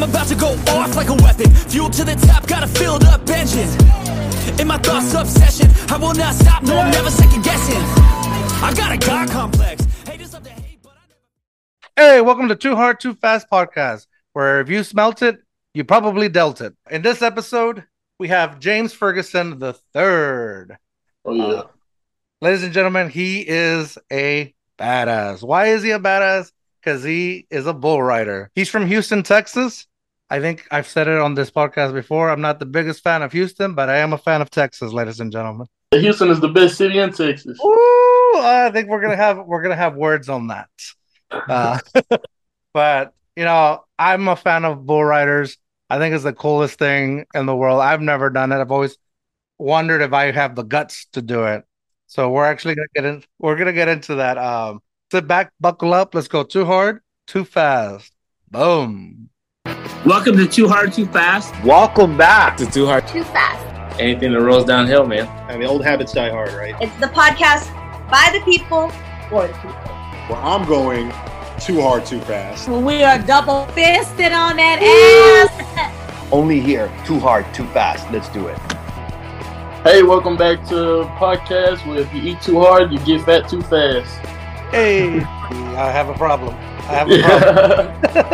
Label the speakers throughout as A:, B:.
A: I'm about to go off like a weapon. Fuel to the top, got a filled up engine. In my thoughts, obsession. I will not stop, no, I'm never second guessing. I got a God complex. Haters love to hate, but I never.
B: Hey, welcome to Too Hard, Too Fast podcast, where if you smelt it, you probably dealt it. In this episode, we have James Ferguson the third.
C: Oh yeah.
B: Uh, Ladies and gentlemen, he is a badass. Why is he a badass? Because he is a bull rider. He's from Houston, Texas. I think I've said it on this podcast before. I'm not the biggest fan of Houston, but I am a fan of Texas, ladies and gentlemen.
C: Houston is the best city in Texas.
B: Ooh, I think we're gonna have we're gonna have words on that. Uh, but you know, I'm a fan of bull riders. I think it's the coolest thing in the world. I've never done it. I've always wondered if I have the guts to do it. So we're actually gonna get in. We're gonna get into that. Um, sit back, buckle up. Let's go. Too hard, too fast. Boom.
D: Welcome to Too Hard, Too Fast.
E: Welcome back.
F: to too hard.
G: Too fast.
F: Anything that rolls downhill, man.
E: I mean, old habits die hard, right?
G: It's the podcast by the people for the people.
H: Well, I'm going too hard, too fast.
I: We are double fisted on that ass.
E: Only here. Too hard, too fast. Let's do it.
C: Hey, welcome back to podcast where if you eat too hard, you get fat too fast.
B: Hey, I have a problem. I have a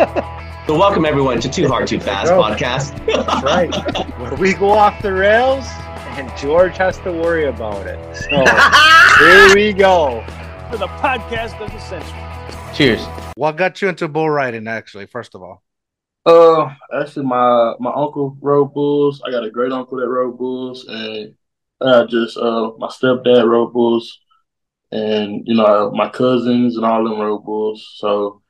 B: problem.
D: So, welcome everyone to Too Hard, Too Fast podcast.
E: That's right. Where we go off the rails, and George has to worry about it. So here we go.
H: For the podcast of the century.
F: Cheers.
B: what got you into bull riding? Actually, first of all,
C: Uh, actually, my my uncle rode bulls. I got a great uncle that rode bulls, and I just uh my stepdad rode bulls, and you know my cousins and all them rode bulls. So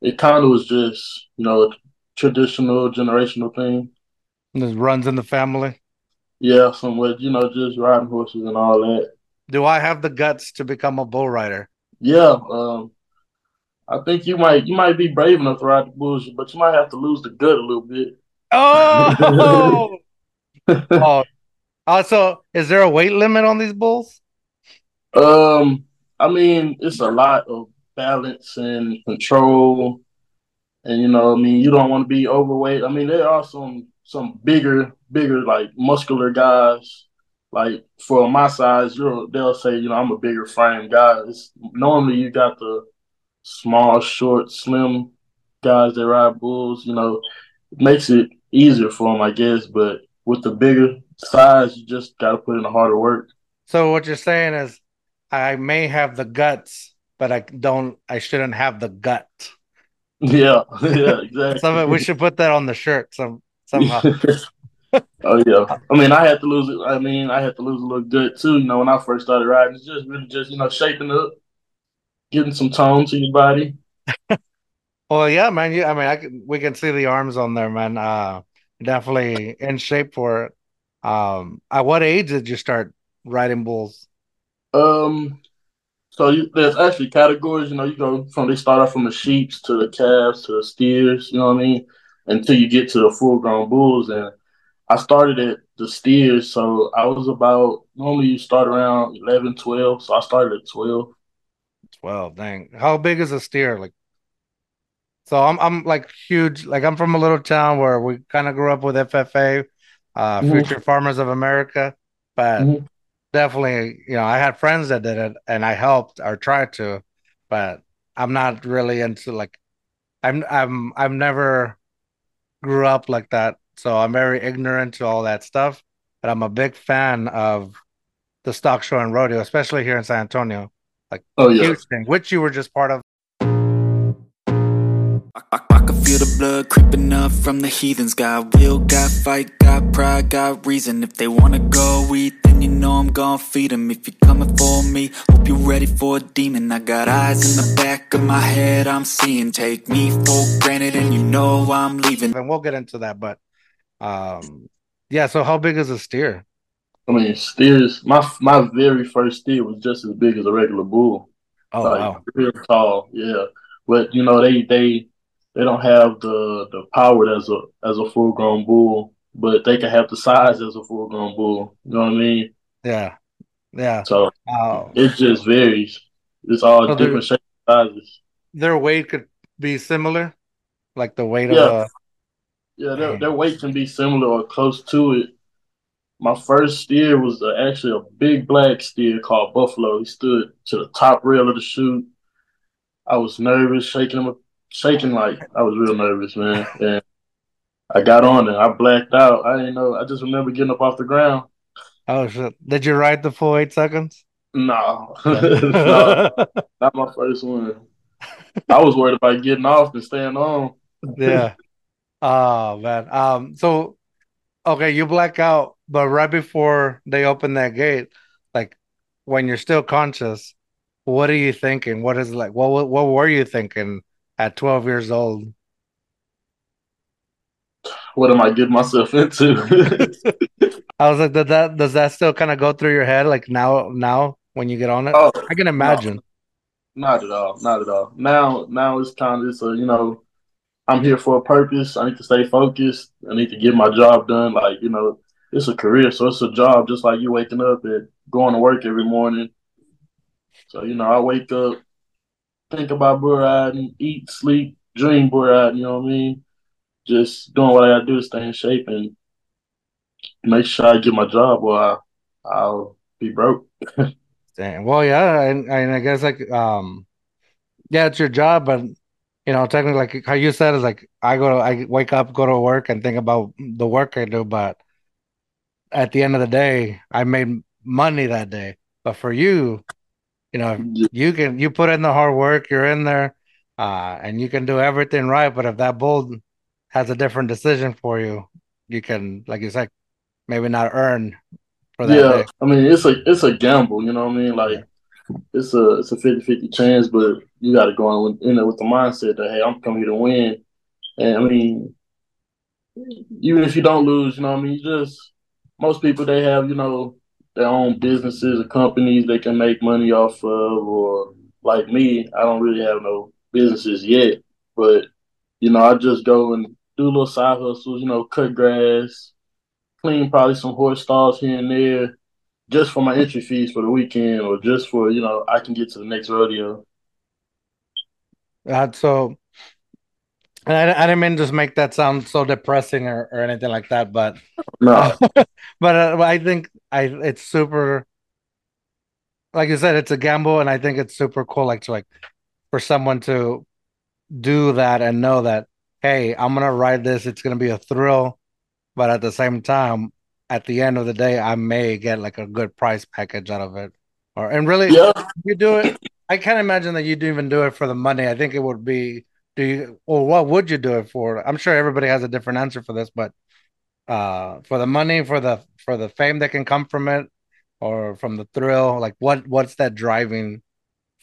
C: it kind of was just you know a traditional generational thing.
B: this runs in the family.
C: Yeah, some somewhat you know just riding horses and all that.
B: Do I have the guts to become a bull rider?
C: Yeah, um, I think you might you might be brave enough to ride the bulls, but you might have to lose the gut a little bit.
B: Oh, oh, also, is there a weight limit on these bulls?
C: Um, I mean, it's a lot of balance and control, and you know, I mean, you don't want to be overweight. I mean, there are some some bigger, bigger like muscular guys. Like for my size, you're they'll say, you know, I'm a bigger frame guy. It's, normally, you got the small, short, slim guys that ride bulls. You know, it makes it easier for them, I guess. But with the bigger size, you just got to put in the harder work.
B: So what you're saying is, I may have the guts, but I don't. I shouldn't have the gut.
C: Yeah, yeah, exactly.
B: Some we should put that on the shirt. Some somehow.
C: oh yeah. I mean, I had to lose it. I mean, I had to lose a little good too. You know, when I first started riding, it's just really just you know shaping up, getting some tone to your body.
B: Well, yeah, man. You, I mean, I can, we can see the arms on there, man. Uh, definitely in shape for it. Um, at what age did you start riding bulls?
C: Um, so you, there's actually categories. You know, you go from they start off from the sheeps to the calves to the steers. You know what I mean? Until you get to the full grown bulls, and I started at the steers. So I was about normally you start around 11, 12. So I started at twelve.
B: Twelve. Dang. How big is a steer? Like, so I'm I'm like huge. Like I'm from a little town where we kind of grew up with FFA, uh,
C: Mhm.
B: Future Farmers of America, but
C: Mhm.
B: Definitely, you know, I had friends that did it, and I helped or tried to, but I'm not really into like, I'm I'm I've never grew up like that, so I'm very ignorant to all that stuff. But I'm a big fan of the stock show and rodeo, especially here in San Antonio, like
C: Oh yeah.
B: huge thing, which you were just part of.
A: I, I, I can feel the blood creeping up from the heathens. Got will, got fight, got pride, got reason. If they wanna go eat, then you know I'm gonna feed them. If you're coming for me, hope you're ready for a demon. I got eyes in the back of my head, I'm seeing. Take me for granted, and you know I'm leaving.
B: And we'll get into that, but um, yeah. So how big is a steer?
C: I mean, steers. My my very first steer was just as big as a regular bull.
B: Oh
C: like
B: wow.
C: real tall, yeah. But you know, they they they don't have the the power as a as a full grown bull, but they can have the size as a full grown bull. You know what I mean?
B: Yeah, yeah.
C: So
B: Wow.
C: it just varies. It's all
B: So
C: different shapes, sizes.
B: Their weight could be similar, like the weight
C: Yeah.
B: of
C: Yeah, their, their weight can be similar or close to it. My first steer was actually a big black steer called Buffalo. He stood to the top rail of the chute. I was nervous, shaking him, shaking like I was real nervous, man. And I got on and I blacked out. I didn't know. I just remember getting up off the ground.
B: Oh shit! Did you ride the full eight seconds?
C: No, no not my first one. I was worried about getting off and staying on.
B: yeah. Oh man. Um. So, okay, you black out, but right before they open that gate, like when you're still conscious, what are you thinking? What is it like? What what were you thinking at 12 years old?
C: What am I getting myself into?
B: I was like, does that does that still kind of go through your head like now now when you get on it?
C: Oh,
B: I can imagine.
C: No, not at all. Not at all. Now now it's kind of just a you know I'm here for a purpose. I need to stay focused. I need to get my job done. Like, you know, it's a career, so it's a job just like you waking up and going to work every morning. So, you know, I wake up, think about bull riding, eat, sleep, dream bull riding, you know what I mean? Just doing what I gotta do to stay in shape and make sure I get my job or I, I'll be broke.
B: Damn. Well, yeah, and, and I guess like um yeah, it's your job, but you know, technically, like how you said, is like I go to, I wake up, go to work, and think about the work I do. But at the end of the day, I made money that day. But for you, you know, you can you put in the hard work, you're in there, uh, and you can do everything right. But if that bull has a different decision for you, you can, like you said, maybe not earn
C: for that. Yeah, day. I mean, it's a it's a gamble. You know what I mean? Like it's a it's a 50-50 chance, but you got to go in, in there with the mindset that hey, I'm coming here to win. And I mean, even if you don't lose, you know, what I mean, you just most people they have you know their own businesses or companies they can make money off of, or like me, I don't really have no businesses yet, but you know, I just go and do little side hustles, you know, cut grass, clean probably some horse stalls here and there just for my entry fees for the weekend or just for you know I can get to the next rodeo.
B: Uh, so, and I, I didn't mean to make that sound so depressing or, or anything like that, but
C: no,
B: but uh, I think I it's super. Like you said, it's a gamble, and I think it's super cool. Like to like for someone to do that and know that hey, I'm gonna ride this. It's gonna be a thrill, but at the same time, at the end of the day, I may get like a good price package out of it. Or and really, yeah. you do it. I can't imagine that you'd even do it for the money. I think it would be. Do you? Or what would you do it for? I'm sure everybody has a different answer for this, but uh, for the money, for the for the fame that can come from it, or from the thrill, like what what's that driving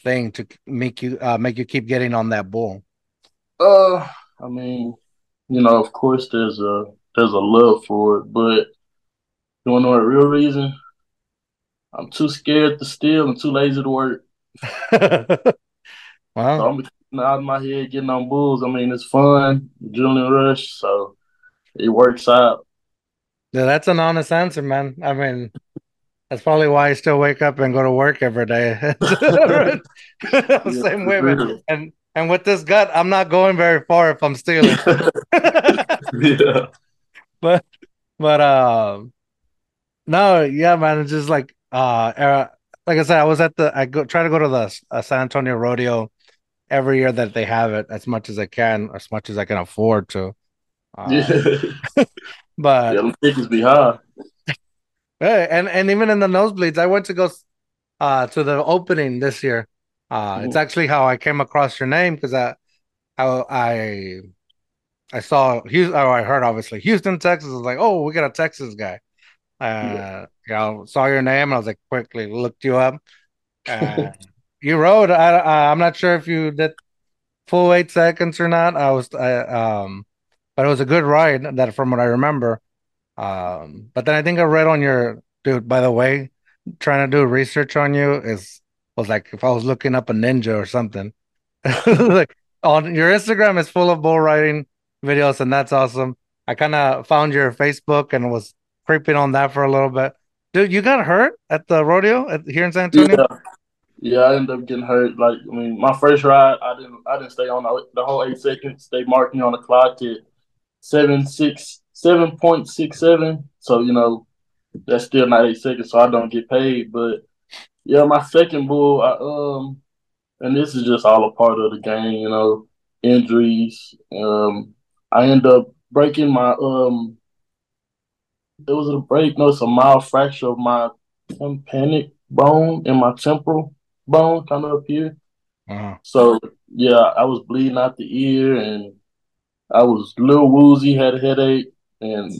B: thing to make you uh, make you keep getting on that bull?
C: Uh, I mean, you know, of course, there's a there's a love for it, but you want to know a real reason? I'm too scared to steal and too lazy to work.
B: wow.
C: So I'm out of my head getting on bulls. I mean, it's fun, adrenaline rush, so it works out.
B: Yeah, that's an honest answer, man. I mean, that's probably why I still wake up and go to work every day. Same way, man. And and with this gut, I'm not going very far if I'm stealing.
C: yeah.
B: But but um no, yeah, man. It's just like uh, era, like I said, I was at the I go try to go to the uh, San Antonio rodeo every year that they have it as much as I can, as much as I can afford to. Uh, yeah. but
C: yeah, tickets be high.
B: and and even in the nosebleeds, I went to go uh to the opening this year. Uh, it's actually how I came across your name because I, I, I, I saw Houston. Oh, I heard obviously Houston, Texas. I was like, oh, we got a Texas guy. Uh, you know, saw your name and I was like, quickly looked you up. Uh, you rode. I, I'm not sure if you did full eight seconds or not. I was, I, um, but it was a good ride. That from what I remember. Um, but then I think I read on your dude. By the way, trying to do research on you is was like if I was looking up a ninja or something. like on your Instagram is full of bull riding videos, and that's awesome. I kind of found your Facebook and was creeping on that for a little bit. Dude, you got hurt at the rodeo at, here in San Antonio?
C: Yeah. Yeah, I ended up getting hurt. Like, I mean, my first ride, I didn't, I didn't stay on the, the whole eight seconds. They marked me on the clock at seven six seven point six seven. So you know that's still not eight seconds, so I don't get paid. But yeah, my second bull, I, um, and this is just all a part of the game, you know, injuries. Um, I end up breaking my um, it was a break, no, it's a mild fracture of my tympanic bone in my temporal bone, kind of up here.
B: Uh-huh.
C: So yeah, I was bleeding out the ear, and I was a little woozy, had a headache, and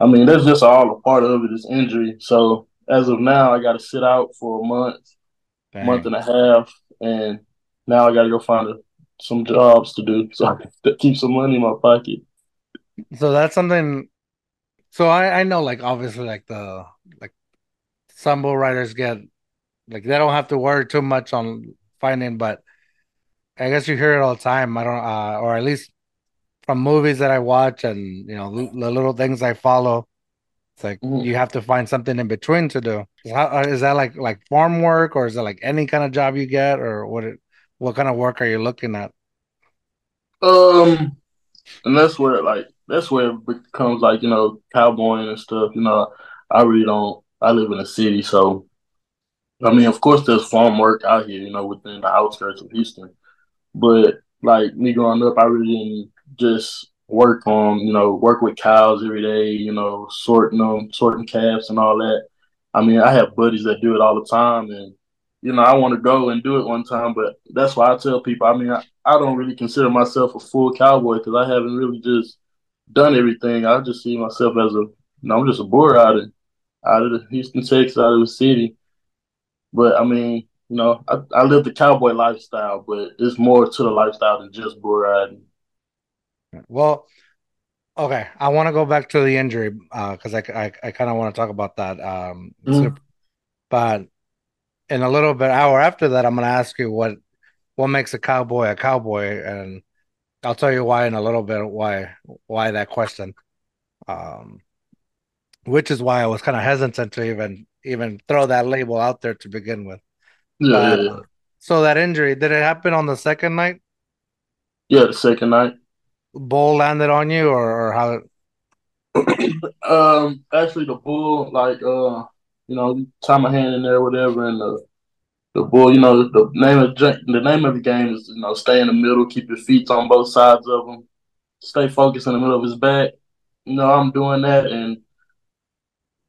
C: I mean that's just all a part of it. This injury. So as of now, I got to sit out for a month,
B: Dang.
C: month and a half, and now I got to go find a, some jobs to do so I can keep some money in my pocket.
B: So that's something. So I I know like obviously like the like some bull riders get like they don't have to worry too much on finding, but I guess you hear it all the time. I don't, uh, or at least from movies that I watch and you know l- the little things I follow. It's like
C: Mhm.
B: you have to find something in between to do. How, uh, is that like like farm work, or is it like any kind of job you get, or what? It, what kind of work are you looking at?
C: Um, and that's where like that's where it becomes like you know cowboying and stuff. You know, I really don't. I live in a city, so I mean, of course, there's farm work out here. You know, within the outskirts of Houston, but like me growing up, I really didn't just work on you know work with cows every day. You know, sorting them, sorting calves and all that. I mean, I have buddies that do it all the time, and you know, I want to go and do it one time, but that's why I tell people. I mean, I, I don't really consider myself a full cowboy because I haven't really just done everything. I just see myself as a, you know, I'm just a bull rider out of the Houston, Texas, out of the city. But I mean, you know, I, I live the cowboy lifestyle, but it's more to the lifestyle than just bull riding.
B: Well, okay, I want to go back to the injury because I I, I kind of want to talk about that. Um,
C: Mhm.
B: so- but in a little bit hour after that, I'm going to ask you what what makes a cowboy a cowboy, and I'll tell you why in a little bit why why that question. Um, which is why I was kind of hesitant to even even throw that label out there to begin with.
C: Yeah, yeah, yeah.
B: So that injury did it happen on the second night?
C: Yeah, the second night.
B: Bull landed on you, or, or how?
C: Um, actually, the bull, like, uh, you know, tie my hand in there, whatever, and the the bull, you know, the name of the the name of the game is, you know, stay in the middle, keep your feet on both sides of him, stay focused in the middle of his back. You know, I'm doing that, and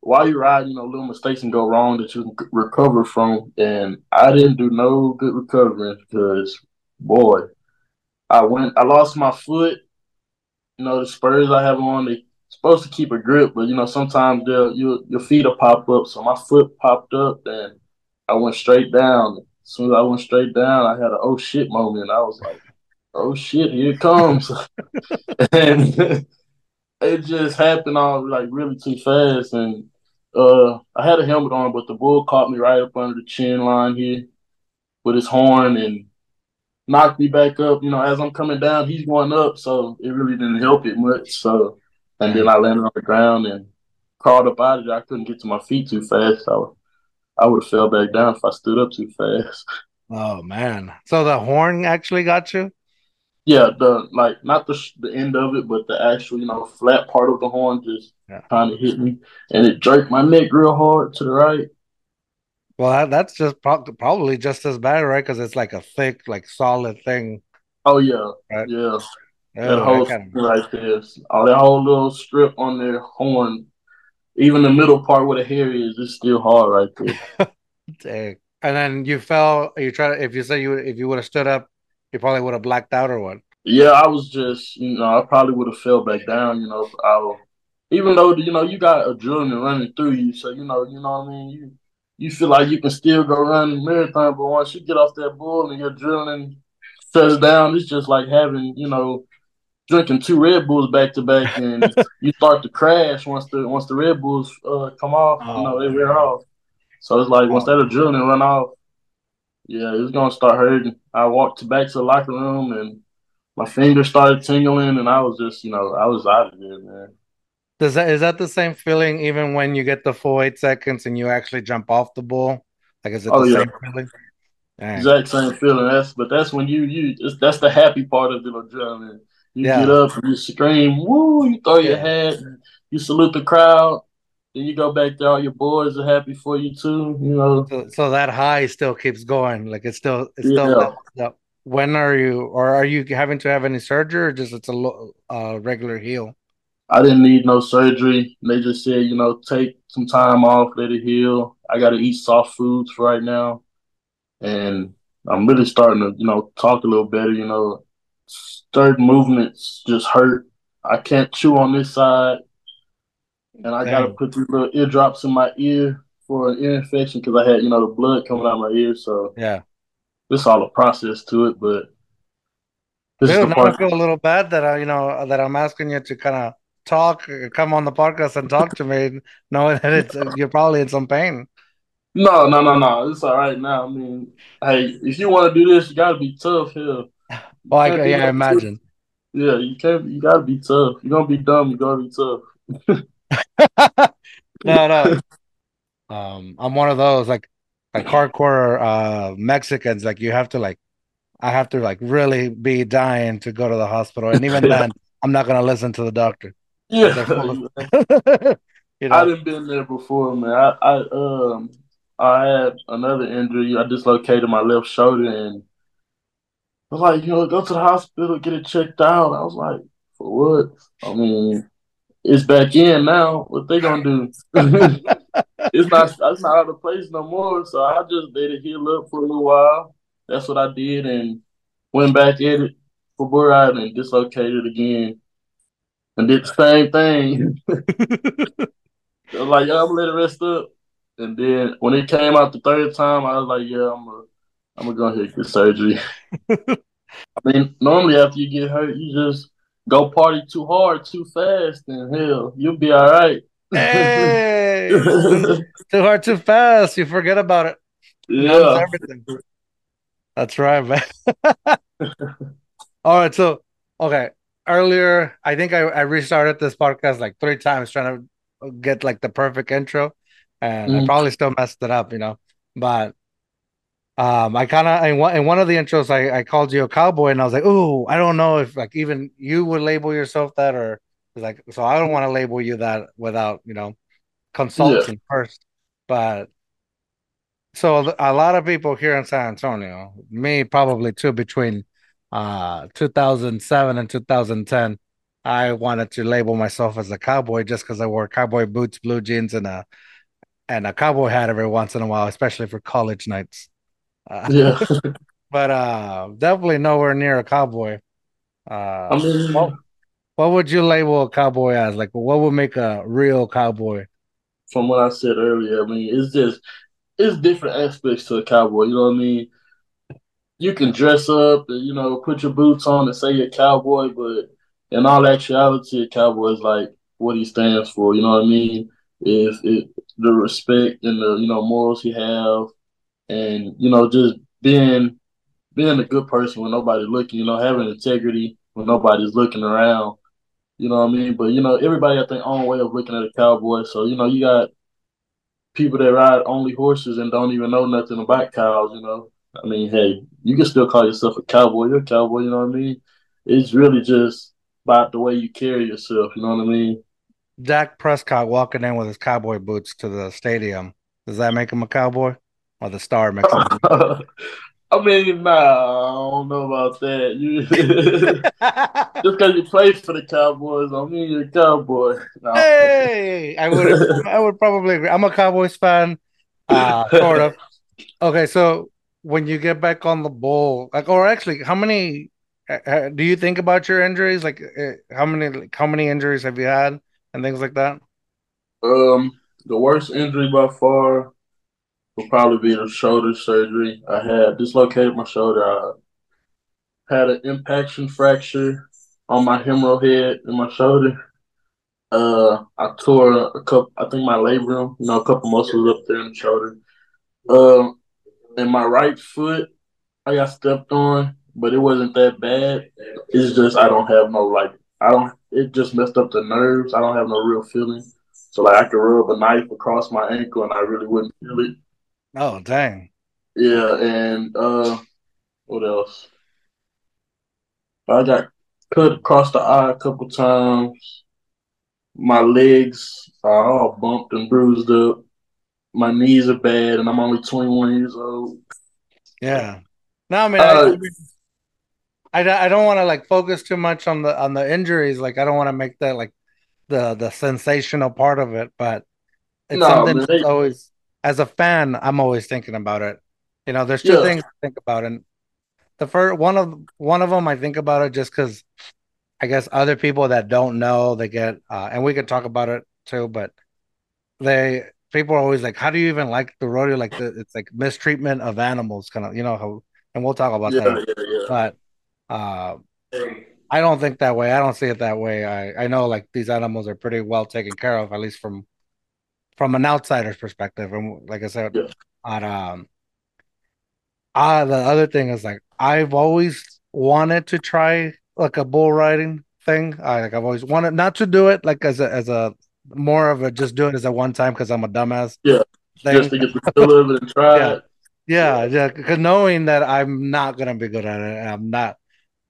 C: while you're riding, you know, little mistakes can go wrong that you can recover from, and I didn't do no good recovering because, boy, I went, I lost my foot. You know, the spurs I have on, they supposed to keep a grip, but you know, sometimes your your feet will pop up. So my foot popped up and I went straight down. As soon as I went straight down, I had an oh shit moment. I was like, oh shit, here it comes. and it just happened all like really too fast. And uh I had a helmet on, but the bull caught me right up under the chin line here with his horn and knocked me back up. You know, as I'm coming down, he's going up, so it really didn't help it much. So, and then I landed on the ground and crawled up out of there. I couldn't get to my feet too fast. So I would have fell back down if I stood up too fast.
B: Oh man! So the horn actually got you?
C: Yeah, the like not the the end of it, but the actual you know flat part of the horn just
B: Yeah.
C: kind of hit me, and it jerked my neck real hard to the right.
B: Well, that's just pro- probably just as bad, right? Because it's like a thick, like solid thing.
C: Oh yeah,
B: Right.
C: yeah.
B: Oh,
C: that whole
B: kind
C: thing right oh, there, all that whole little strip on their horn, even the middle part where the hair is, it's still hard right there.
B: dang. And then you fell. You try. If you say you if you would have stood up, you probably would have blacked out or what?
C: yeah, I was just, you know, I probably would have fell back down. You know, I, even though you know you got adrenaline running through you, so you know, you know what I mean. You you feel like you can still go run a marathon, but once you get off that bull and your adrenaline shuts down, it's just like having, you know, drinking two Red Bulls back to back, and you start to crash once the once the Red Bulls uh, come off. you know, they wear off. So it's like once that adrenaline run off, yeah, it's gonna start hurting. I walked back to the locker room and my fingers started tingling, and I was just, you know, I was out of there, man.
B: Does that is that the same feeling even when you get the full eight seconds and you actually jump off the bull? Like is it
C: Oh,
B: the
C: yeah.
B: same feeling? Dang.
C: Exact same feeling. That's but that's when you you that's the happy part of the adrenaline. You
B: Yeah.
C: get up and you scream, woo, you throw your hat, you salute the crowd, then you go back there, all your boys are happy for you too, you know.
B: So, so that high still keeps going. Like it's still, it's still.
C: Yeah.
B: That, that- when are you, or are you having to have any surgery, or just it's a uh, regular heal?
C: I didn't need no surgery. They just said, you know, take some time off, let it heal. I got to eat soft foods for right now. And I'm really starting to, you know, talk a little better. You know, certain movements just hurt. I can't chew on this side. And I got to put these little eardrops in my ear for an ear infection because I had, you know, the blood coming out of my ear. So
B: Yeah.
C: it's all a process to it. But this is
B: Dude, now I feel a little bad that I, you know, that I'm asking you to kind of talk, come on the podcast and talk to me, knowing that it's you're probably in some pain.
C: No, no, no, no. It's all right now. I mean, hey, if you want to do this, you got to be tough here.
B: Oh, I,
C: Can't
B: yeah, I imagine.
C: Yeah, you can't. You gotta be tough. You're gonna be dumb. You gotta be tough.
B: No, no. Um, I'm one of those like like hardcore uh Mexicans. Like you have to like, I have to like really be dying to go to the hospital, and even then, I'm not gonna listen to the doctor.
C: Yeah,
B: They're full of- you
C: I
B: know,
C: done been there before, man. I, I um I had another injury. I dislocated my left shoulder, and I was like, you know, go to the hospital, get it checked out. I was like, for what? I mean, it's back in now. What they gonna do? it's not. It's not out of place no more. So I just let it heal up for a little while. That's what I did, and went back at it for bull riding and dislocated again, and did the same thing. I was like, yeah, I'm gonna let it rest up. And then when it came out the third time, I was like, yeah, I'm gonna, I'm gonna go ahead and get surgery. I mean, normally after you get hurt, you just go party too hard, too fast, and hell, you'll be all right.
B: hey, too hard, too fast. You forget about it.
C: Yeah.
B: That's right, man. All right, so okay. Earlier, I think I, I restarted this podcast like three times trying to get like the perfect intro, and I
C: Mhm.
B: probably still messed it up, you know. But um, I kind of in one in one of the intros, I, I called you a cowboy, and I was like, oh, I don't know if like even you would label yourself that, or like, so I don't want to label you that without you know consulting first. But so a lot of people here in San Antonio, me probably too, between uh 2007 and 2010, I wanted to label myself as a cowboy just because I wore cowboy boots, blue jeans, and a and a cowboy hat every once in a while, especially for college nights. Uh,
C: Yeah.
B: but uh, definitely nowhere near a cowboy. Uh,
C: I mean,
B: what, what would you label a cowboy as? Like, what would make a real cowboy?
C: from what I said earlier, I mean, it's just it's different aspects to a cowboy. You know what I mean? You can dress up and you know put your boots on and say you're a cowboy, but in all actuality, a cowboy is like what he stands for. You know what I mean? Is it the respect and the you know morals you have, and you know just being being a good person when nobody's looking. You know, having integrity when nobody's looking around. You know what I mean? But you know, everybody got their own way of looking at a cowboy. So you know, you got people that ride only horses and don't even know nothing about cows. You know, I mean, hey, you can still call yourself a cowboy. You're a cowboy. You know what I mean? It's really just about the way you carry yourself. You know what I mean?
B: Dak Prescott walking in with his cowboy boots to the stadium. Does that make him a cowboy? Or the star makes him?
C: I mean, nah, I don't know about that. You just because you play for the Cowboys, I mean you're a cowboy. No.
B: hey, I would, I would probably agree. I'm a Cowboys fan, uh, sort of. Okay, so when you get back on the bull, like, or actually, how many uh, uh, do you think about your injuries? Like, uh, how many, like, how many injuries have you had and things like that?
C: Um, the worst injury by far will probably be the shoulder surgery. I had dislocated my shoulder. I had an impaction fracture on my humeral head in my shoulder. Uh, I tore a couple. I think my labrum, you know, a couple muscles up there in the shoulder. Um, and my right foot, I got stepped on, but it wasn't that bad. It's just I don't have no like I don't. It just messed up the nerves. I don't have no real feeling. So like I could rub a knife across my ankle and I really wouldn't feel it.
B: Oh, dang.
C: Yeah, and uh, what else? I got cut across the eye a couple times. My legs are all bumped and bruised up. My knees are bad, and I'm only 21 years old.
B: Yeah. No, I mean, I,
C: Uh,
B: I, I, don't- I don't want to like focus too much on the on the injuries. Like, I don't want to make that like the the sensational part of it, but it's
C: No,
B: something
C: man,
B: that's always as a fan, I'm always thinking about it. You know, there's two
C: Yeah.
B: things to think about, and the first one of one of them I think about it just because I guess other people that don't know they get, uh, and we could talk about it too, but they people are always like, how do you even like the rodeo? Like the it's like mistreatment of animals, kind of, you know how, and we'll talk about
C: yeah,
B: that,
C: yeah, yeah.
B: but uh, I don't think that way. I don't see it that way. I I know like these animals are pretty well taken care of, at least from from an outsider's perspective. And like I said, on um, ah, the other thing is like I've always wanted to try like a bull riding thing. I like I've always wanted not to do it like as a as a more of a just do it as a one time because I'm a dumbass.
C: Yeah,
B: thing.
C: Just to get the feel of it and try
B: Yeah.
C: it.
B: Yeah, yeah, because knowing that I'm not gonna be good at it, I'm not.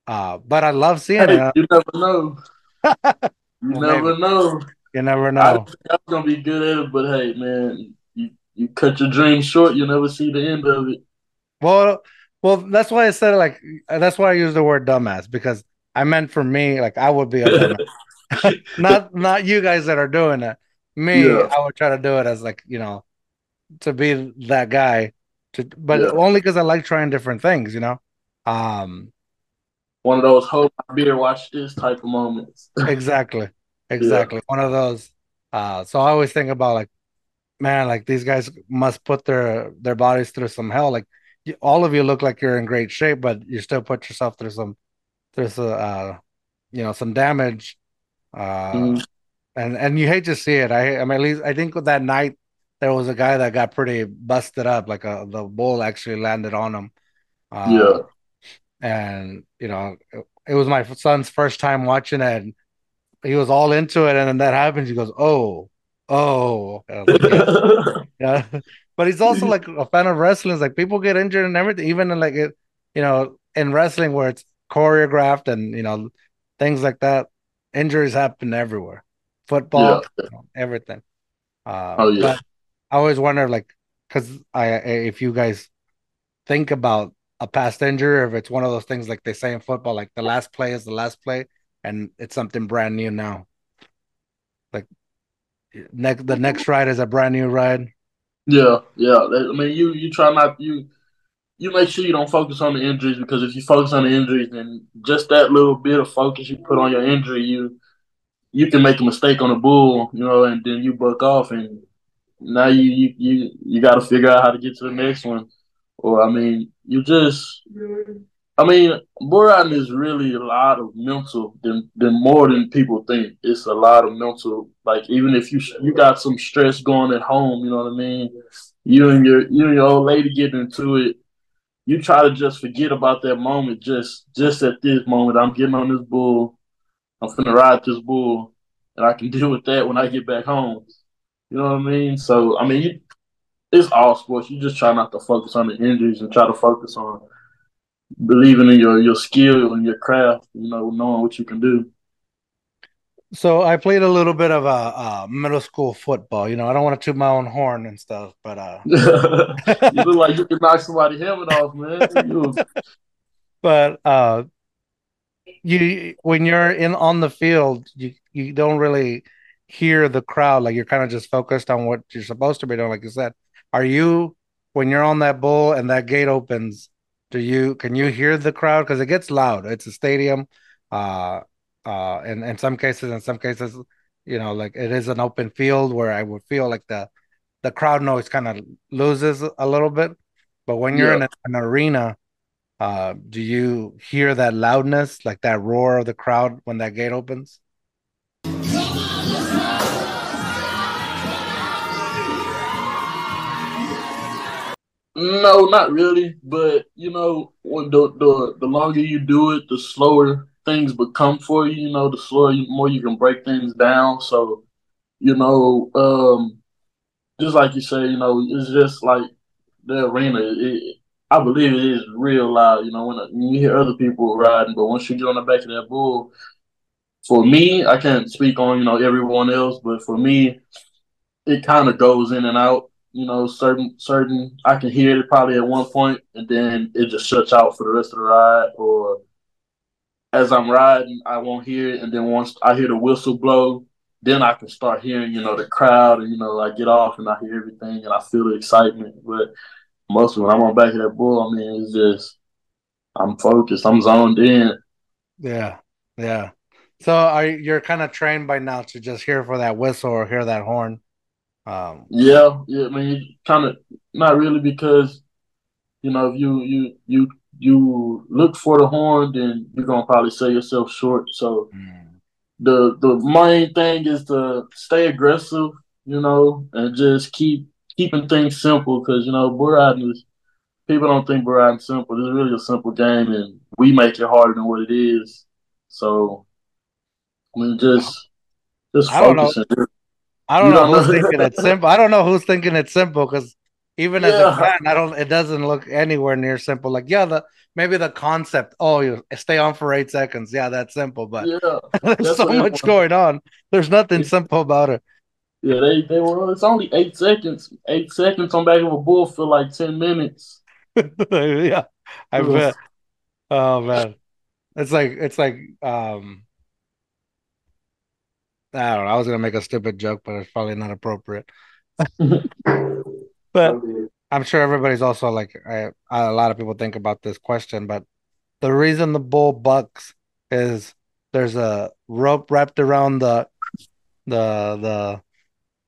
B: Uh, but I love seeing
C: Hey,
B: it.
C: you never know. You
B: Well,
C: never
B: maybe.
C: know.
B: You never know.
C: I was gonna be good at it, but hey, man, you, you cut your dreams short, you never see the end of it.
B: Well, well, that's why I said like that's why I use the word dumbass because I meant for me like I would be a dumbass, not not you guys that are doing it. Me,
C: Yeah.
B: I would try to do it as like you know to be that guy, to but
C: Yeah.
B: only because I like trying different things, you know. Um,
C: One of those hold my beer, watch this type of moments.
B: exactly, exactly. One of those. Uh, so I always think about like, man, like these guys must put their their bodies through some hell. Like you, all of you look like you're in great shape, but you still put yourself through some there's a uh, you know some damage, uh,
C: Mm.
B: and and you hate to see it. I I mean, at least I think with that night there was a guy that got pretty busted up. Like a the bull actually landed on him. Uh,
C: Yeah.
B: and you know it, it was my son's first time watching it. And he was all into it, and then that happens. He goes, "Oh, oh." And I was like, yeah. yeah. But he's also like a fan of wrestling. It's like people get injured and everything, even in like it, you know, in wrestling where it's choreographed and you know things like that. Injuries happen everywhere. Football, know, everything. Uh,
C: Oh, yeah.
B: I always wonder, like, because I, if you guys think about a past injury, if it's one of those things like they say in football, like the last play is the last play, and it's something brand new now. Like next, the next ride is a brand new ride.
C: Yeah, yeah. I mean, you you try not you you make sure you don't focus on the injuries because if you focus on the injuries, then just that little bit of focus you put on your injury, you you can make a mistake on a bull, you know, and then you buck off, and now you you you, you got to figure out how to get to the next one. Or I mean, you just, I mean, bull riding is really a lot of mental than than more than people think. It's a lot of mental. Like even if you you got some stress going at home, you know what I mean. You and your you and your old lady get into it. You try to just forget about that moment. Just just at this moment, I'm getting on this bull. I'm finna ride this bull, and I can deal with that when I get back home. You know what I mean? So I mean, you, it's all sports. You just try not to focus on the injuries and try to focus on believing in your your skill and your craft. You know, knowing what you can do.
B: So I played a little bit of a uh, uh, middle school football. You know, I don't want to toot my own horn and stuff, but uh,
C: you look like you can knock somebody's helmet off, man.
B: But uh, you when you're in on the field, you you don't really hear the crowd. Like you're kind of just focused on what you're supposed to be doing. Like you said, are you when you're on that bull and that gate opens? Do you can you hear the crowd because it gets loud? It's a stadium. Uh, uh, and in some cases, in some cases, you know, like it is an open field where I would feel like the the crowd noise kind of loses a little bit. But when you're in
C: Yeah.
B: an arena, uh, do you hear that loudness, like that roar of the crowd when that gate opens?
C: No, not really. But you know, when the the the longer you do it, the slower things become for you. You know, the slower, you, more you can break things down. So, you know, um, just like you say, you know, it's just like the arena. It, I believe it is real loud. You know, when, when you hear other people riding, but once you get on the back of that bull, for me, I can't speak on you know everyone else, but for me, it kind of goes in and out. You know, certain certain I can hear it probably at one point, and then it just shuts out for the rest of the ride. Or as I'm riding, I won't hear it, and then once I hear the whistle blow, then I can start hearing you know the crowd, and you know I get off and I hear everything, and I feel the excitement. But mostly when I'm on back of that bull, I mean it's just I'm focused, I'm zoned in.
B: Yeah, yeah. So are you're kind of trained by now to just hear for that whistle or hear that horn? Um,
C: yeah, yeah. I mean, kind of not really because you know if you you you you look for the horn, then you're gonna probably sell yourself short. So mm. the the main thing is to stay aggressive, you know, and just keep keeping things simple because you know bull riding is people don't think bull riding simple. It's really a simple game, and we make it harder than what it is. So I mean, just just
B: I don't know. I don't know who's thinking it's simple. I don't know who's thinking it's simple because even as a fan, I don't. It doesn't look anywhere near simple. Like, yeah, the maybe the concept. Oh, you stay on for eight seconds. Yeah, that's simple. But yeah, there's so much going on. There's nothing simple about it.
C: Yeah, they they were. It's only eight seconds. Eight seconds on back of a bull for like ten minutes.
B: yeah, I bet. Oh man, it's like it's like um I don't know. I was gonna make a stupid joke, but it's probably not appropriate. but oh, I'm sure everybody's also like I, a lot of people think about this question, but the reason the bull bucks is there's a rope wrapped around the the the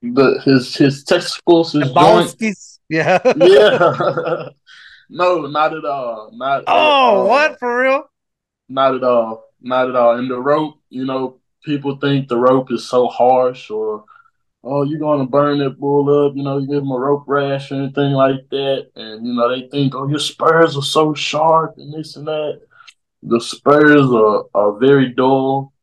C: the his his testicles his joints.
B: Yeah.
C: yeah. no, not at all. Not
B: Oh, at all. what for real?
C: Not at all. Not at all. And the rope, you know, people think the rope is so harsh or oh you're gonna burn that bull up, you know, you give them a rope rash or anything like that. And you know, they think, oh your spurs are so sharp and this and that. The spurs are, are very dull,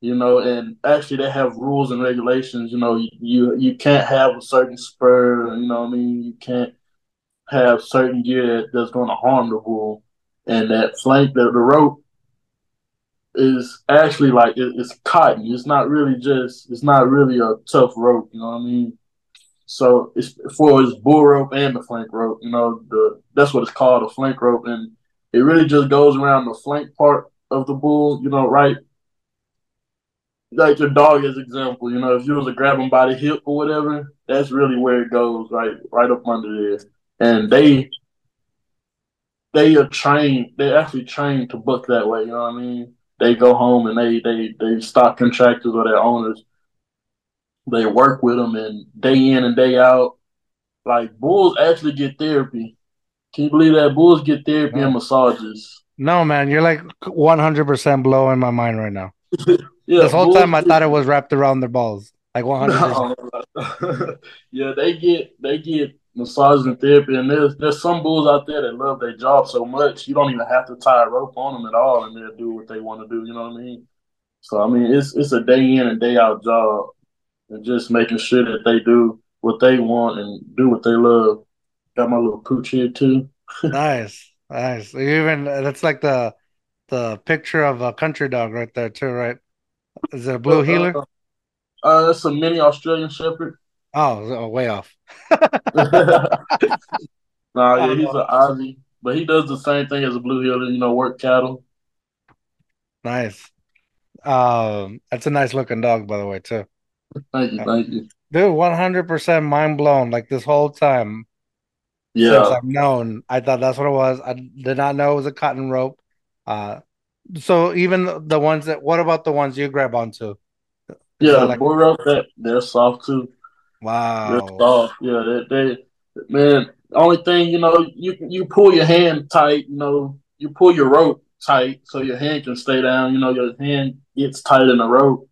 C: you know, and actually they have rules and regulations, you know, you you can't have a certain spur, you know what I mean? You can't have certain gear that's gonna harm the bull. And that flank the, the rope is actually like it, it's cotton. It's not really just. It's not really a tough rope. You know what I mean? So it's for its bull rope and the flank rope. You know the that's what it's called, a flank rope, and it really just goes around the flank part of the bull. You know, right? Like your dog as example. You know, if you was to grab him by the hip or whatever, that's really where it goes, right, right up under there. And they they are trained. They're actually trained to buck that way. You know what I mean? They go home and they they they stock contractors or their owners. They work with them and day in and day out. Like bulls actually get therapy. Can you believe that bulls get therapy and massages?
B: No, man, you're like 100 percent blowing my mind right now. yeah, this whole time I thought it was wrapped around their balls, like 100.
C: No. yeah, they get they get massage and therapy. And there's there's some bulls out there that love their job so much you don't even have to tie a rope on them at all, and they'll do what they want to do. You know what I mean? So I mean, it's it's a day in and day out job, and just making sure that they do what they want and do what they love. Got my little pooch here too.
B: nice, nice. Even that's like the the picture of a country dog right there too, right? Is it a blue uh, heeler?
C: Uh, uh, it's a mini Australian Shepherd.
B: Oh, oh way off.
C: nah, yeah, he's an Aussie, but he does the same thing as a blue heeler. You know, work cattle.
B: Nice. Um, that's a nice looking dog, by the way, too.
C: Thank you, thank you,
B: dude. One hundred percent mind blown. Like this whole time, yeah, since I've known, I thought that's what it was. I did not know it was a cotton rope. Uh, so even the ones that, what about the ones you grab onto?
C: yeah, like, rope that they're soft too.
B: Wow.
C: Yeah, they, they man. Only thing you know, you you pull your hand tight. You know, you pull your rope tight so your hand can stay down. You know, your hand gets tight in the rope,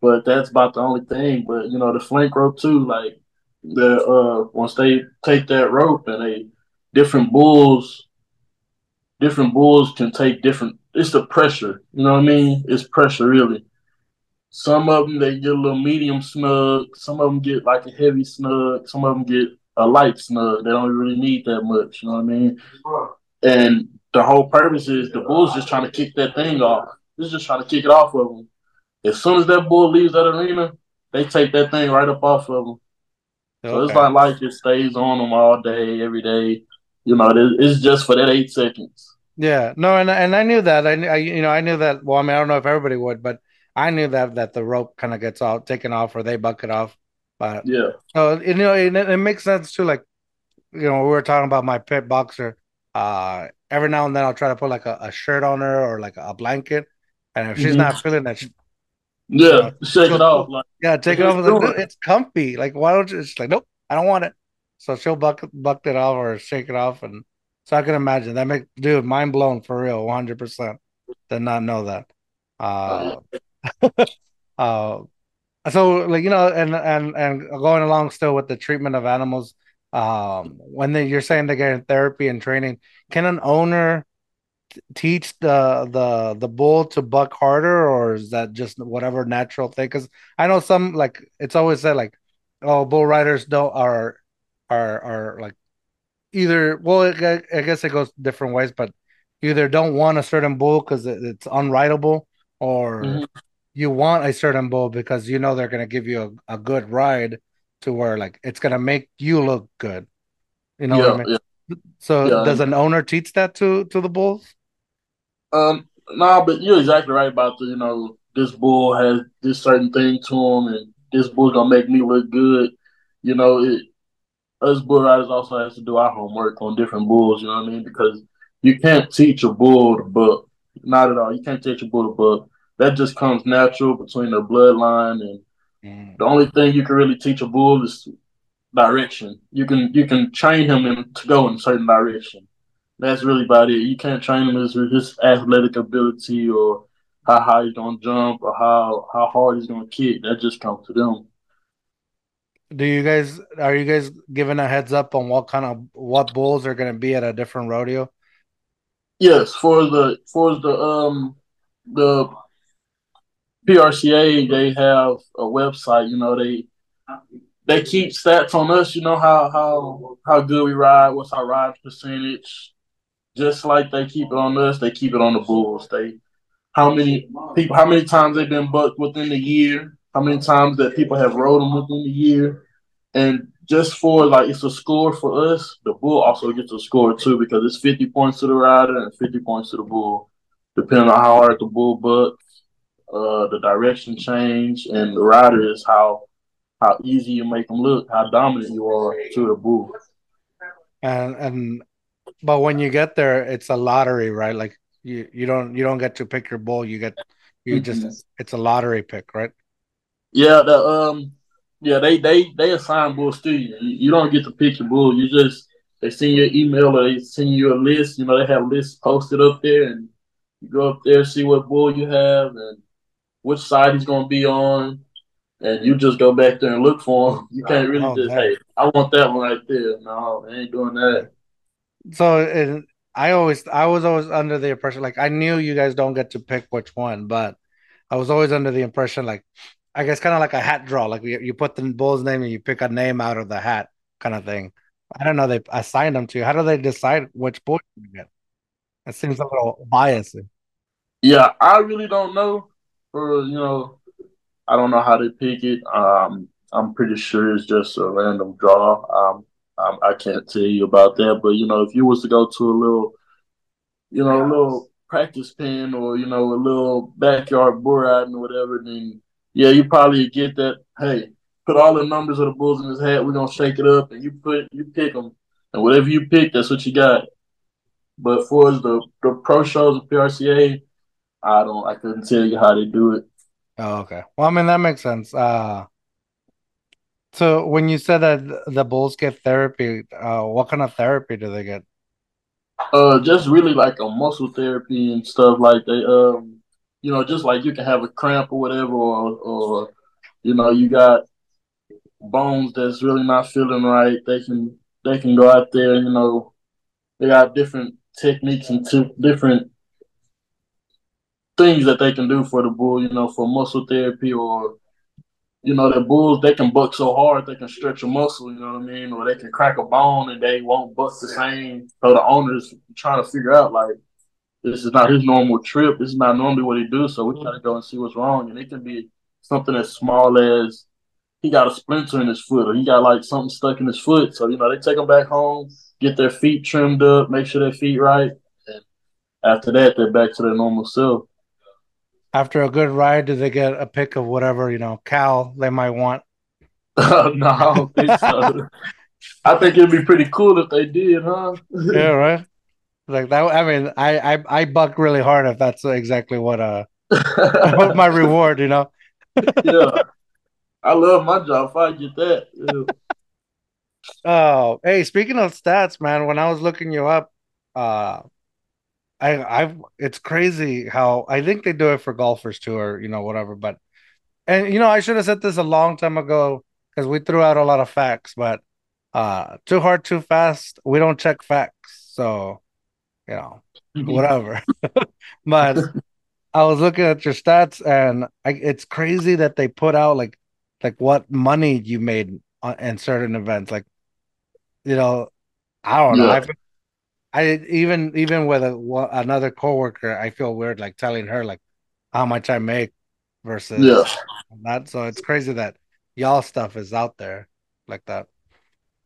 C: but that's about the only thing. But you know, the flank rope too. Like the uh, once they take that rope and they different bulls, different bulls can take different. It's the pressure. You know what I mean? It's pressure really. Some of them they get a little medium snug. Some of them get like a heavy snug. Some of them get a light snug. They don't really need that much. You know what I mean? And the whole purpose is the bull's just trying to kick that thing off. It's just trying to kick it off of them. As soon as that bull leaves that arena, they take that thing right up off of them. So it's not like it stays on them all day, every day. You know, it's just for that eight seconds.
B: Yeah, no, and and I knew that. I, knew- I you know I knew that. Well, I mean, I don't know if everybody would, but I knew that that the rope kind of gets all taken off, or they buck it off. But
C: Yeah.
B: so you know, it, it makes sense too. Like, you know, we were talking about my pit boxer. Uh, every now and then I'll try to put like a, a shirt on her or like a blanket, and if she's
C: Mhm.
B: not feeling that, she,
C: Yeah. Shake it off. Like,
B: yeah, take it off. Like,
C: it."
B: it's comfy. Like, why don't you? She's like, nope, I don't want it. So she'll buck buck it off or shake it off, and so I can imagine that make dude mind blown for real, one hundred percent. Did not know that. Uh, uh, so like you know, and and and going along still with the treatment of animals. Um, when they, you're saying they get in therapy and training, can an owner teach the the the bull to buck harder, or is that just whatever natural thing? Because I know some like it's always said like, oh, bull riders don't are are are like either well, I guess it goes different ways, but either don't want a certain bull because it's unrideable, or
C: Mhm.
B: You want a certain bull because you know they're gonna give you a, a good ride to where like it's gonna make you look good. You know
C: yeah,
B: what I mean?
C: yeah.
B: So
C: Yeah.
B: does an owner teach that to to the bulls?
C: Um, nah, but you're exactly right about the, you know, this bull has this certain thing to him, and this bull's gonna make me look good. You know, it, us bull riders also has to do our homework on different bulls. You know what I mean? Because you can't teach a bull to buck, not at all. You can't teach a bull to buck. That just comes natural between their bloodline, and the only thing you can really teach a bull is direction. You can you can train him in, to go in a certain direction. That's really about it. You can't train him as his athletic ability or how high he's gonna jump or how how hard he's gonna kick. That just comes to them.
B: Do you guys are you guys giving a heads up on what kind of what bulls are gonna be at a different rodeo?
C: Yes, for the for the um the PRCA, they have a website. You know, they they keep stats on us. You know how how how good we ride, what's our ride percentage. Just like they keep it on us, they keep it on the bulls. They how many people, how many times they've been bucked within the year, how many times that people have rode them within the year, and just for like it's a score for us. The bull also gets a score too because it's fifty points to the rider and fifty points to the bull, depending on how hard the bull bucks, uh, the direction change, and the rider is how how easy you make them look, how dominant you are to the bull.
B: And and but when you get there, it's a lottery, right? Like you you don't you don't get to pick your bull. You get you just it's a lottery pick, right?
C: Yeah, the um, yeah, they they they assign bulls to you. You, you don't get to pick your bull. You just they send you an email or they send you a list. You know, they have lists posted up there, and you go up there see what bull you have and which side he's going to be on, and you just go back there and look for him. You can't really
B: Oh,
C: just
B: man.
C: hey, I want that one right there. No, they ain't doing that.
B: So it, I always I was always under the impression like I knew you guys don't get to pick which one, but I was always under the impression like I guess kind of like a hat draw, like you, you put the bull's name and you pick a name out of the hat kind of thing. I don't know they assigned them to you. How do they decide which bull you get? That seems a little biased.
C: Yeah, I really don't know. For you know, I don't know how they pick it. Um, I'm pretty sure it's just a random draw. Um, um, I can't tell you about that, but you know, if you was to go to a little, you know, a little practice pen or you know, a little backyard bull riding or whatever, then yeah, you probably get that. Hey, put all the numbers of the bulls in his hat. We're gonna shake it up, and you put you pick them, and whatever you pick, that's what you got. But for the the pro shows of PRCA, I don't. I couldn't tell you how they do it.
B: Oh, okay. Well, I mean that makes sense. Uh, so when you said that the bulls get therapy, uh, what kind of therapy do they get?
C: Uh, just really like a muscle therapy and stuff like they. Um, you know, just like you can have a cramp or whatever, or or you know, you got bones that's really not feeling right. They can they can go out there. You know, they got different techniques and t- different things that they can do for the bull. You know, for muscle therapy or you know, the bulls they can buck so hard they can stretch a muscle, you know what I mean, or they can crack a bone and they won't buck the same. So the owner's trying to figure out like this is not his normal trip. This is not normally what he do. So we to go and see what's wrong, and it can be something as small as he got a splinter in his foot, or he got like something stuck in his foot. So you know they take him back home, get their feet trimmed up, make sure their feet right, and after that they're back to their normal self.
B: After a good ride, do they get a pick of whatever you know cow they might want?
C: no, I don't think so. I think it'd be pretty cool if they did, huh?
B: yeah, right. Like that. I mean, I I, I buck really hard if that's exactly what uh what my reward, you know.
C: yeah, I love my job. If I get that. Yeah.
B: Oh, hey, speaking of stats, man, when I was looking you up, uh, I I've it's crazy how I think they do it for golfers too, or you know whatever. But and you know I should have said this a long time ago because we threw out a lot of facts, but uh, too hard, too fast. We don't check facts, so you know whatever. but I was looking at your stats, and I, it's crazy that they put out like like what money you made on, in certain events. Like you know, I don't know.
C: Yeah.
B: I, I even even with a, another coworker, I feel weird like telling her like how much I make versus
C: Yeah.
B: that. So it's crazy that y'all stuff is out there like that.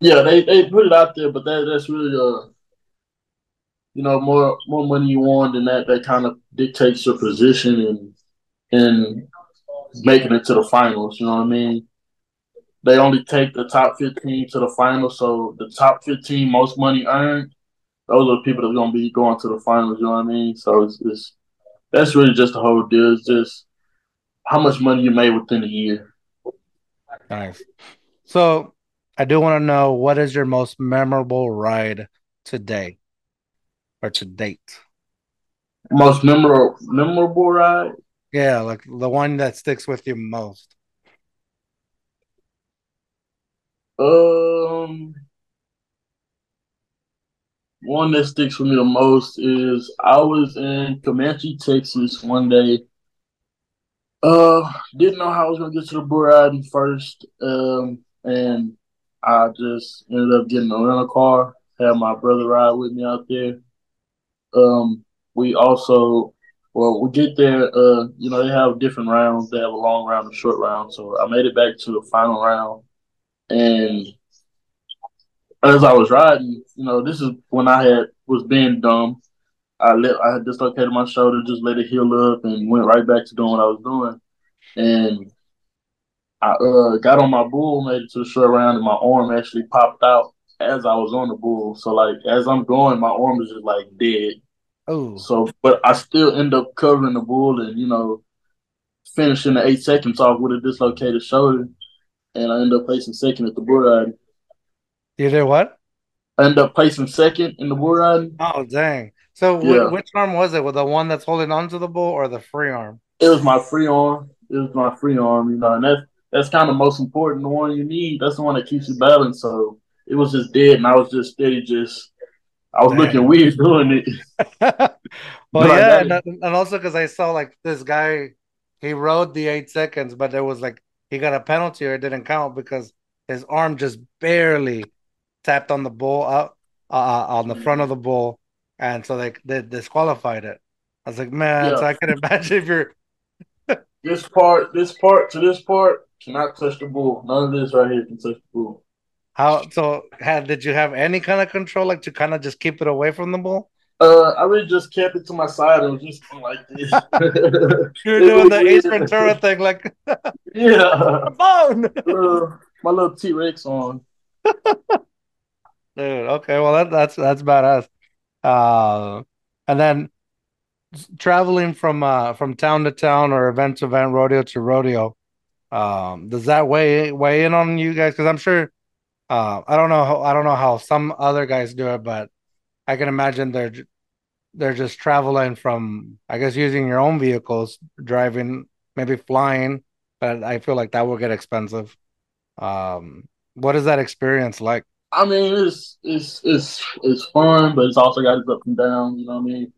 C: Yeah, they, they put it out there, but that that's really uh you know more more money you want than that that kind of dictates your position and and making it to the finals. You know what I mean? They only take the top fifteen to the finals, so the top fifteen most money earned, those are the people that's gonna be going to the finals. You know what I mean? So it's, it's that's really just the whole deal. It's just how much money you made within a year.
B: Nice. So I do want to know what is your most memorable ride today or to date?
C: Most memorable memorable ride.
B: Yeah, like the one that sticks with you most.
C: Um, one that sticks with me the most is I was in Comanche, Texas one day. Uh, didn't know how I was gonna get to the bull riding first. Um, and I just ended up getting a rental car. Had my brother ride with me out there. Um, we also, well, we get there. Uh, you know, they have different rounds. They have a long round and short round. So I made it back to the final round, and as I was riding, you know, this is when I had was being dumb. I let I had dislocated my shoulder, just let it heal up, and went right back to doing what I was doing. And I uh, got on my bull, made it to the short round, and my arm actually popped out as I was on the bull. So like as I'm going, my arm is just like dead.
B: Oh,
C: So, but I still end up covering the bull, and you know, finishing the eight seconds off with a dislocated shoulder, and I end up placing second at the bull ride.
B: You did what?
C: I end up placing second in the bull ride.
B: Oh, dang. So
C: Yeah.
B: which arm was it? Was the one that's holding onto the bull or the free arm?
C: It was my free arm. It was my free arm, you know, and that's that's kind of most important. The one you need. That's the one that keeps you balanced. So it was just dead, and I was just steady. Just I was looking weird doing it.
B: well,
C: But
B: yeah, and, and also because I saw like this guy, he rode the eight seconds, but there was like he got a penalty or it didn't count because his arm just barely tapped on the bull up uh, on the front of the bull, and so they they disqualified it. I was like, man, so I can imagine if you're
C: This part, this part to this part cannot touch the bull. None of this right here can touch the bull.
B: how so. Had did you have any kind of control, like to kind of just keep it away from the bull?
C: Uh, I really just kept it to my side and was just like this.
B: You're doing the Ace. Ventura thing, like
C: yeah.
B: phone.
C: Uh, my little T Rex on.
B: Dude, okay, well that that's that's badass. Uh, and then traveling from uh from town to town or event to event, rodeo to rodeo, um, does that weigh weigh in on you guys? Because I'm sure, uh, I don't know how I don't know how some other guys do it, but I can imagine they're they're just traveling from, I guess, using your own vehicles, driving, maybe flying, but I feel like that will get expensive. Um, what is that experience like?
C: I mean, it's it's it's it's fun, but it's also got its up and downs. You know what I mean?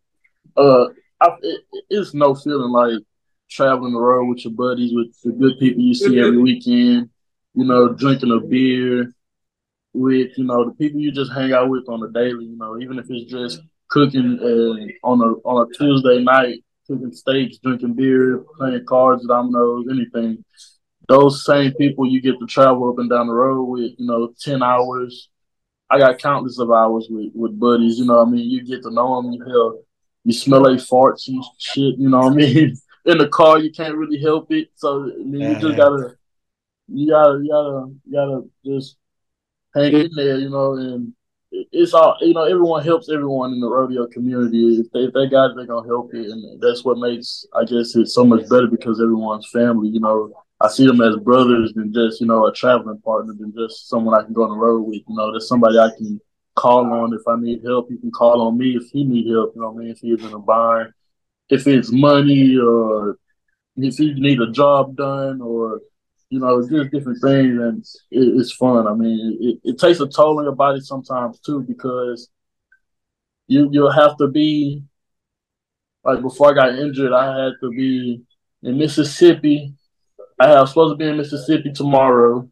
C: Uh, I, it, it's no feeling like traveling the road with your buddies, with the good people you see every weekend. You know, drinking a beer with you know the people you just hang out with on a daily. You know, even if it's just cooking uh, on a on a Tuesday night, cooking steaks, drinking beer, playing cards, dominoes, anything. Those same people you get to travel up and down the road with, you know, ten hours. I got countless of hours with, with buddies. You know, I mean, you get to know them. You hell, you smell like farts and shit. You know what I mean? In the car, you can't really help it. So I mean, you just gotta, you gotta, you gotta, you gotta just hang in there. You know, and it's all you know. Everyone helps everyone in the rodeo community. If they, if they got it, they're gonna help it, and that's what makes, I guess, it so much better because everyone's family. You know, I see them as brothers than just you know a traveling partner than just someone I can go on the road with. You know, there's somebody I can call on if I need help. He can call on me if he need help. You know what I mean? If he's in a bind, if it's money or if he need a job done or you know just different things, and it, it's fun. I mean, it, it takes a toll on your body sometimes too because you you'll have to be like before I got injured, I had to be in Mississippi. I was supposed to be in Mississippi tomorrow,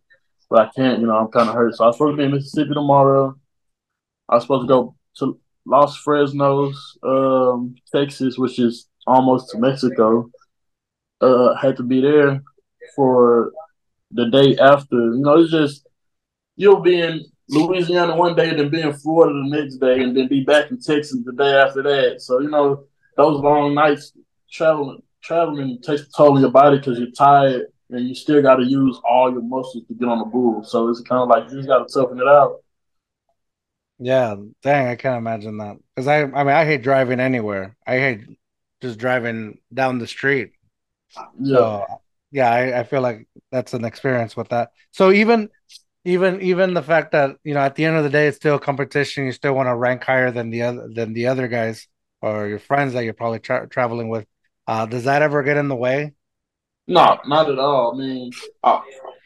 C: but I can't. You know, I'm kind of hurt, so I was supposed to be in Mississippi tomorrow. I was supposed to go to Los Fresnos, um, Texas, which is almost to Mexico. Uh, had to be there for the day after. You know, it's just you'll be in Louisiana one day, then be in Florida the next day, and then be back in Texas the day after that. So you know, those long nights traveling traveling takes toll on your body because you're tired and you still got to use all your muscles to get on the bull. So it's kind of like you just got to toughen it out.
B: Yeah, dang, I can't imagine that. Because I, I mean, I hate driving anywhere. I hate just driving down the street.
C: Yeah,
B: So, yeah, I, I feel like that's an experience with that. So even, even, even the fact that you know, at the end of the day, it's still a competition. You still want to rank higher than the other than the other guys or your friends that you're probably tra- traveling with. Uh, does that ever get in the way?
C: no, not at all. I mean, I,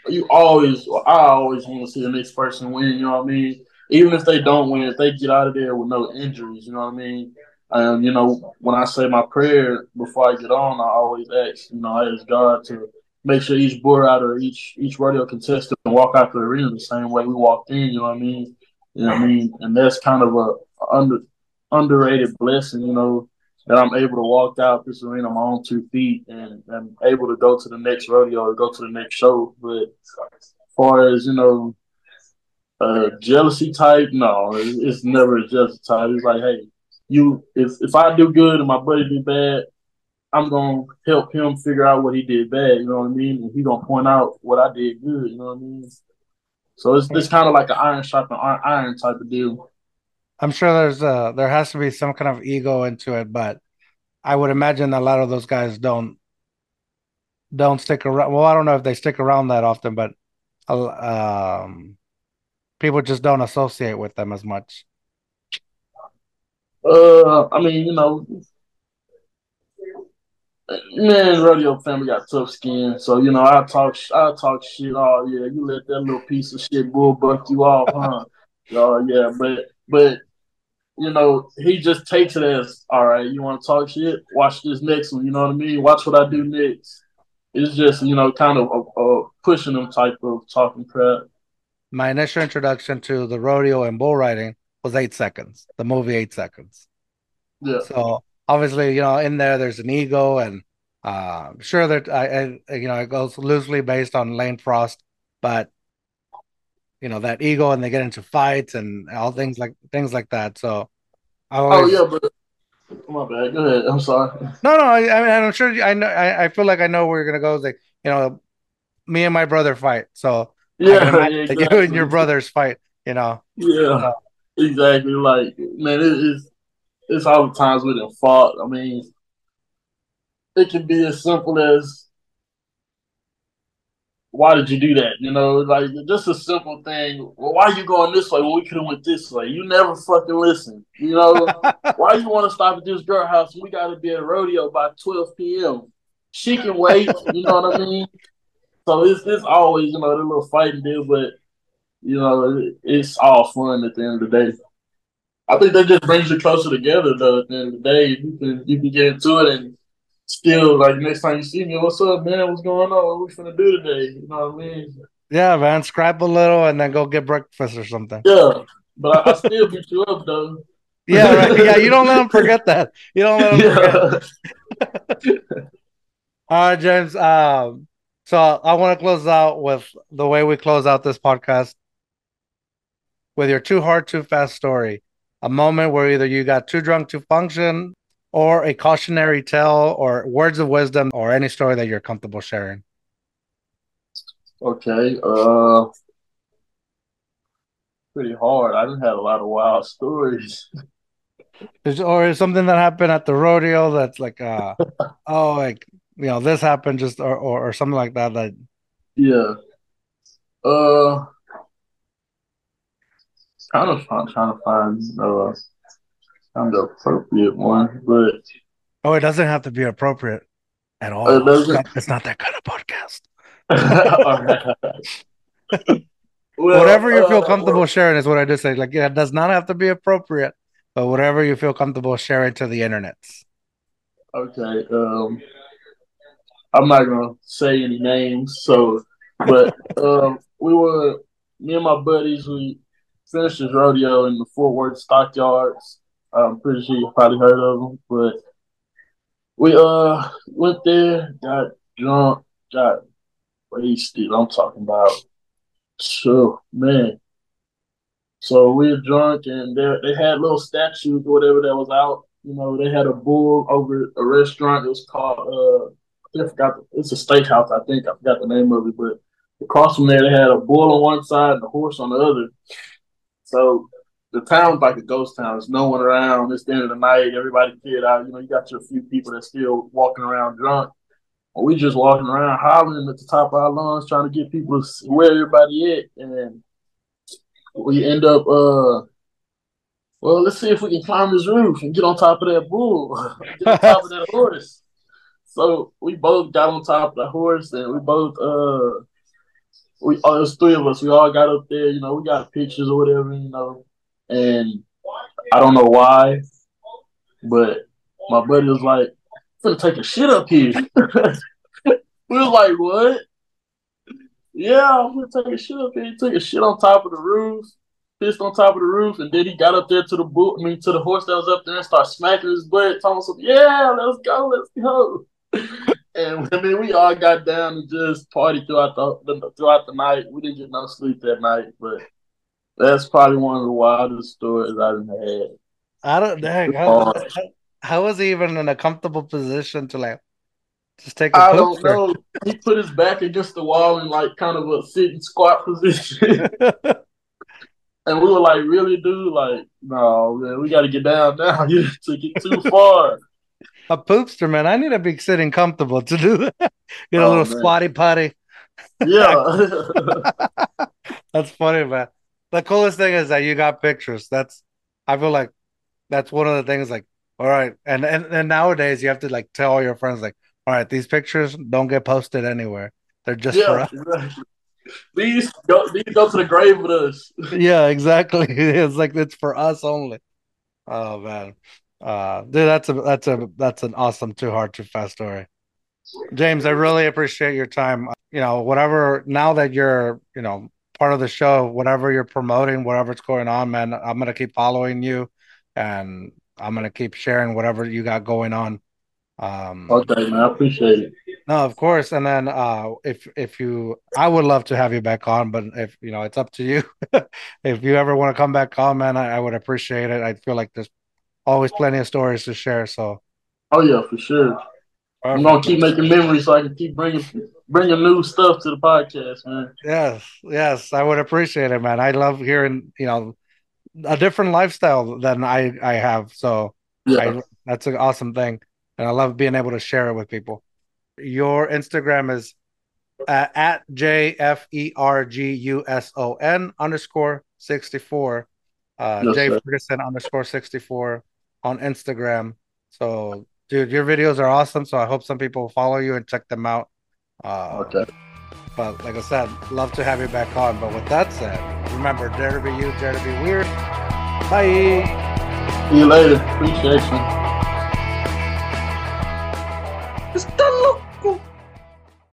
C: you always, I always want to see the next person win. You know what I mean? Even if they don't win, if they get out of there with no injuries, you know what I mean? Um, you know, when I say my prayer before I get on, I always ask, you know, I ask God to make sure each bull rider, each each rodeo contestant walk out the arena the same way we walked in. You know what I mean? You know what I mean? And that's kind of a under underrated blessing, you know, that I'm able to walk out this arena on my own two feet and and able to go to the next rodeo or go to the next show. But as far as you know, jealousy type, no, it's, it's never a jealousy type. It's like, hey, you, if if I do good and my buddy do bad, I'm gonna help him figure out what he did bad. You know what I mean? And he gonna point out what I did good. You know what I mean? So it's it's kind of like an iron iron, iron type of deal.
B: I'm sure there's uh there has to be some kind of ego into it, but I would imagine a lot of those guys don't don't stick around. Well, I don't know if they stick around that often, but uh, um, people just don't associate with them as much.
C: Uh, I mean, you know, man, rodeo family got tough skin, so you know, I talk, I talk shit. Oh yeah, you let that little piece of shit bull buck you off, huh? Oh yeah, but but you know, he just takes it as all right. You want to talk shit? Watch this next one. You know what I mean? Watch what I do next. It's just you know, kind of a, a pushing them type of talking crap.
B: My initial introduction to the rodeo and bull riding was eight seconds. The movie Eight Seconds.
C: Yeah.
B: So obviously, you know, in there, there's an ego, and uh, sure that I, I, you know, it goes loosely based on Lane Frost, but you know that ego, and they get into fights and all things like things like that. So, I
C: Oh yeah, but my bad. Go ahead. I'm sorry.
B: no, no, I, I mean, I'm sure you- I know. I, I feel like I know where you're gonna go. It's like, you know, me and my brother fight, so
C: Yeah,
B: can imagine
C: yeah,
B: that you and your brothers fight. You know,
C: Yeah, exactly. Like, man, it, it's it's all the times we done fought. I mean, it can be as simple as, "Why did you do that?" You know, like just a simple thing. Well, why you going this way when we could have went this way? You never fucking listen. You know, why you want to stop at this girl house? We got to be at a rodeo by twelve p.m. She can wait. You know what I mean? So it's it's always you know the little fighting deal, but you know it, it's all fun at the end of the day. I think that just brings you closer together. Though at the end of the day, you can you can get into it and still like next time you see me, what's up, man? What's going on? What are we finna do today? You know what I mean?
B: Yeah, man. Scrap a little and then go get breakfast or something.
C: Yeah, but I, I still beat you up though.
B: Yeah, right. Yeah, you don't let them forget that. You don't let them forget. All right, James. Um, so I want to close out with the way we close out this podcast with your too hard, too fast story. A moment where either you got too drunk to function, or a cautionary tale, or words of wisdom, or any story that you're comfortable sharing.
C: Okay. Uh, pretty hard. I didn't have a lot of wild stories.
B: Is, or is something that happened at the rodeo that's like, uh, oh, like you know, this happened just, or, or or something like that. That
C: Yeah. Uh, kind of I'm trying to find uh kind of appropriate one, but
B: oh, it doesn't have to be appropriate at all.
C: It doesn't.
B: It's not that kind of podcast.
C: Well,
B: whatever you feel
C: uh,
B: comfortable sharing is what I just say. Like, yeah, it does not have to be appropriate, but whatever you feel comfortable sharing to the internets.
C: Okay. Um, I'm not gonna say any names. So, but um, we were me and my buddies. We finished this rodeo in the Fort Worth Stockyards. I'm pretty sure you probably heard of them, but we uh went there, got drunk, got wasted. I'm talking about. So man. So we were drunk and they they had little statues or whatever that was out. You know, they had a bull over a restaurant. It was called uh I forgot the, it's a steakhouse, I think. I forgot the name of it, but across from there they had a bull on one side and a horse on the other. So the town's like a ghost town. There's no one around. It's the end of the night. Everybody cleared out. You know, you got your few people that still walking around drunk. We just walking around hollering at the top of our lungs, trying to get people to where everybody at. And we end up, uh, well, let's see if we can climb this roof and get on top of that bull, get on top of that horse. So we both got on top of the horse, and we both, uh, we oh, was three of us. We all got up there. You know, we got pictures or whatever. You know, and I don't know why, but my buddy was like, "I'm gonna take a shit up here." we was like, "What?" Yeah, I'm gonna take a shit up here. He took a shit on top of the roof, pissed on top of the roof, and then he got up there to the boot, I mean, to the horse that was up there and started smacking his butt, telling us, "Yeah, let's go, let's go." And I mean, we all got down and just party throughout the throughout the night. We didn't get no sleep that night, but that's probably one of the wildest stories I've had.
B: I don't dang. How, how, was he even in a comfortable position to like just take a
C: I don't know. He put his back against the wall in like kind of a sitting squat position. And we were like, really, dude? Like, no, man, we got to get down now. You took it too far.
B: a poopster, man. I need to be sitting comfortable to do that. Get a
C: Oh,
B: little
C: man.
B: squatty potty.
C: Yeah.
B: That's funny, man. The coolest thing is that you got pictures. That's I feel like that's one of the things like all right. And and, and nowadays you have to like tell all your friends like, all right, these pictures don't get posted anywhere. They're just for us.
C: exactly. These go, these go to the grave with us.
B: yeah, exactly. It's like it's for us only. Oh man. Uh dude, that's a that's a that's an awesome too hard too fast story. James, I really appreciate your time. You know, whatever now that you're, you know, part of the show, whatever you're promoting, whatever's going on, man, I'm gonna keep following you and I'm gonna keep sharing whatever you got going on. Um
C: Okay, man, I appreciate it.
B: no, of course. And then uh if if you I would love to have you back on, but if you know it's up to you. if you ever want to come back on, man, I, I would appreciate it. I feel like there's always plenty of stories to share. So
C: Oh yeah, for sure. I'm gonna keep making memories so I can keep bringing bringing new stuff to the podcast, man.
B: Yes, yes, I would appreciate it, man. I love hearing, you know, a different lifestyle than I I have. So
C: Yeah.
B: I, that's an awesome thing, and I love being able to share it with people. Your Instagram is uh, at j f e r g u s o n underscore sixty four, uh,
C: Yes,
B: J. Ferguson underscore sixty four on Instagram. So, dude, your videos are awesome. So I hope some people follow you and check them out. Uh,
C: Okay.
B: but like I said, love to have you back on. But with that said, remember, dare to be you, dare to be weird. Bye.
C: See you later. Appreciate you.